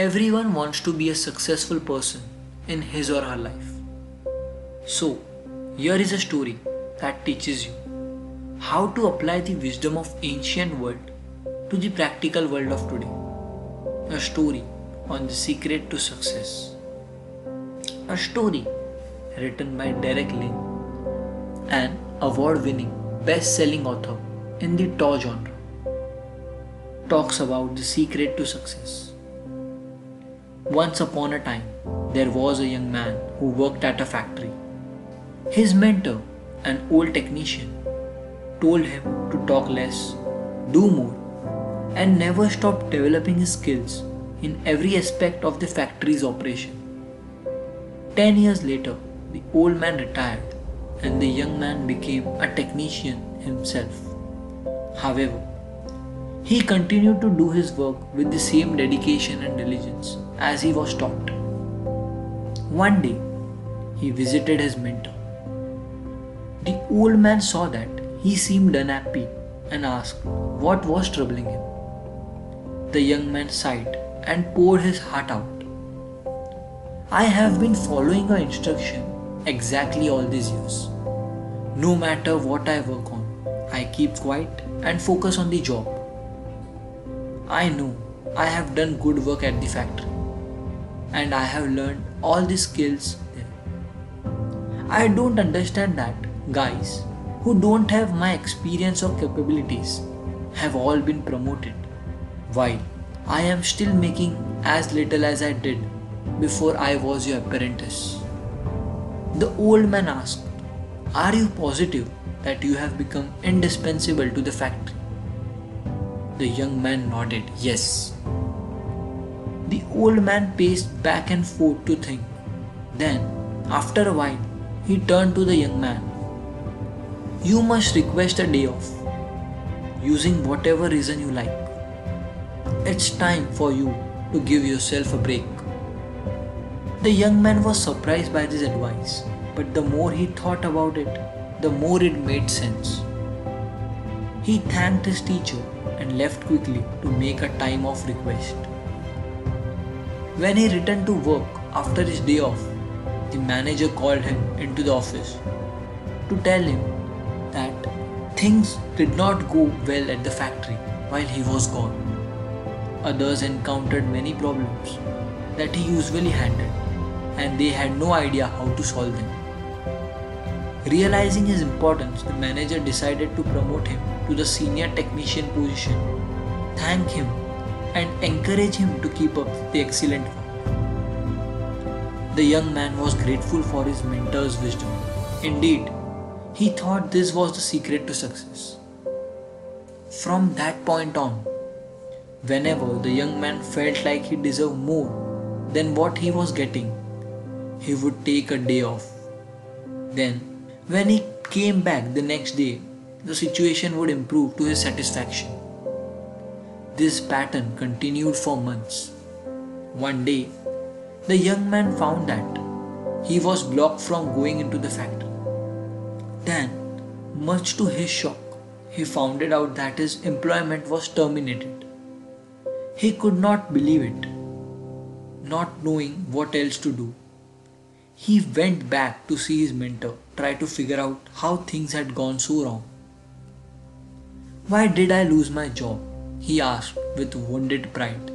Everyone wants to be a successful person in his or her life. So, here is a story that teaches you how to apply the wisdom of ancient world to the practical world of today. A story on the secret to success. A story written by Derek Lin, an award-winning best-selling author in the Tao genre. Talks about the secret to success. Once upon a time, there was a young man who worked at a factory. His mentor, an old technician, told him to talk less, do more, and never stop developing his skills in every aspect of the factory's operation. Ten years later, the old man retired and the young man became a technician himself. However, he continued to do his work with the same dedication and diligence as he was taught. One day, he visited his mentor. The old man saw that he seemed unhappy and asked what was troubling him. The young man sighed and poured his heart out. I have been following your instruction exactly all these years. No matter what I work on, I keep quiet and focus on the job. I know I have done good work at the factory and I have learned all the skills there. I don't understand that guys who don't have my experience or capabilities have all been promoted, while I am still making as little as I did before I was your apprentice. The old man asked, Are you positive that you have become indispensable to the factory? The young man nodded, Yes. The old man paced back and forth to think. Then, after a while, he turned to the young man you must request a day off using whatever reason you like. It's time for you to give yourself a break. The young man was surprised by this advice, but the more he thought about it, the more it made sense. He thanked his teacher and left quickly to make a time off request. When he returned to work after his day off, the manager called him into the office to tell him that things did not go well at the factory while he was gone. Others encountered many problems that he usually handled and they had no idea how to solve them. Realizing his importance, the manager decided to promote him to the senior technician position, thank him, and encourage him to keep up the excellent work. The young man was grateful for his mentor's wisdom. Indeed, he thought this was the secret to success. From that point on, whenever the young man felt like he deserved more than what he was getting, he would take a day off. Then, when he came back the next day, the situation would improve to his satisfaction. This pattern continued for months. One day, the young man found that he was blocked from going into the factory. Then, much to his shock, he found out that his employment was terminated. He could not believe it, not knowing what else to do. He went back to see his mentor, try to figure out how things had gone so wrong. Why did I lose my job? He asked with wounded pride.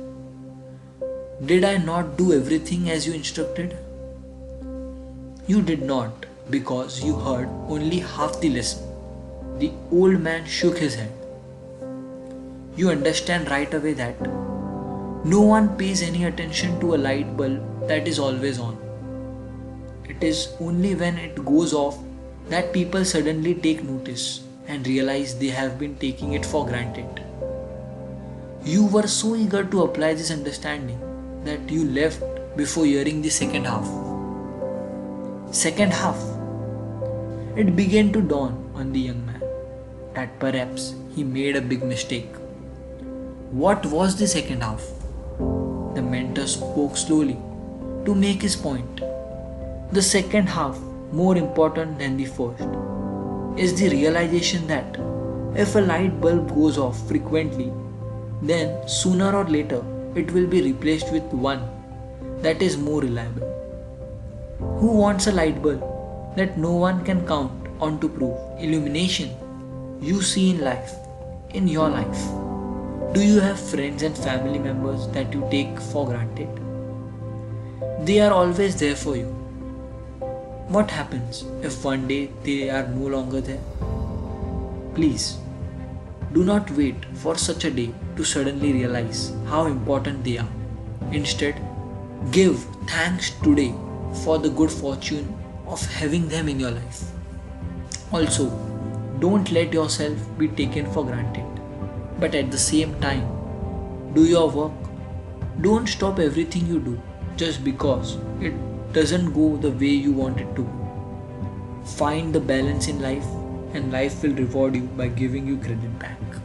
Did I not do everything as you instructed? You did not, because you heard only half the lesson. The old man shook his head. You understand right away that no one pays any attention to a light bulb that is always on. It is only when it goes off that people suddenly take notice and realize they have been taking it for granted. You were so eager to apply this understanding that you left before hearing the second half. Second half it began to dawn on the young man that perhaps he made a big mistake. What was the second half? The mentor spoke slowly to make his point. The second half, more important than the first, is the realization that if a light bulb goes off frequently, then sooner or later it will be replaced with one that is more reliable. Who wants a light bulb that no one can count on to prove illumination you see in life, in your life? Do you have friends and family members that you take for granted? They are always there for you. What happens if one day they are no longer there? Please, do not wait for such a day to suddenly realize how important they are. Instead, give thanks today for the good fortune of having them in your life. Also, don't let yourself be taken for granted, but at the same time, do your work. Don't stop everything you do just because it doesn't go the way you want it to. Find the balance in life, and life will reward you by giving you credit back.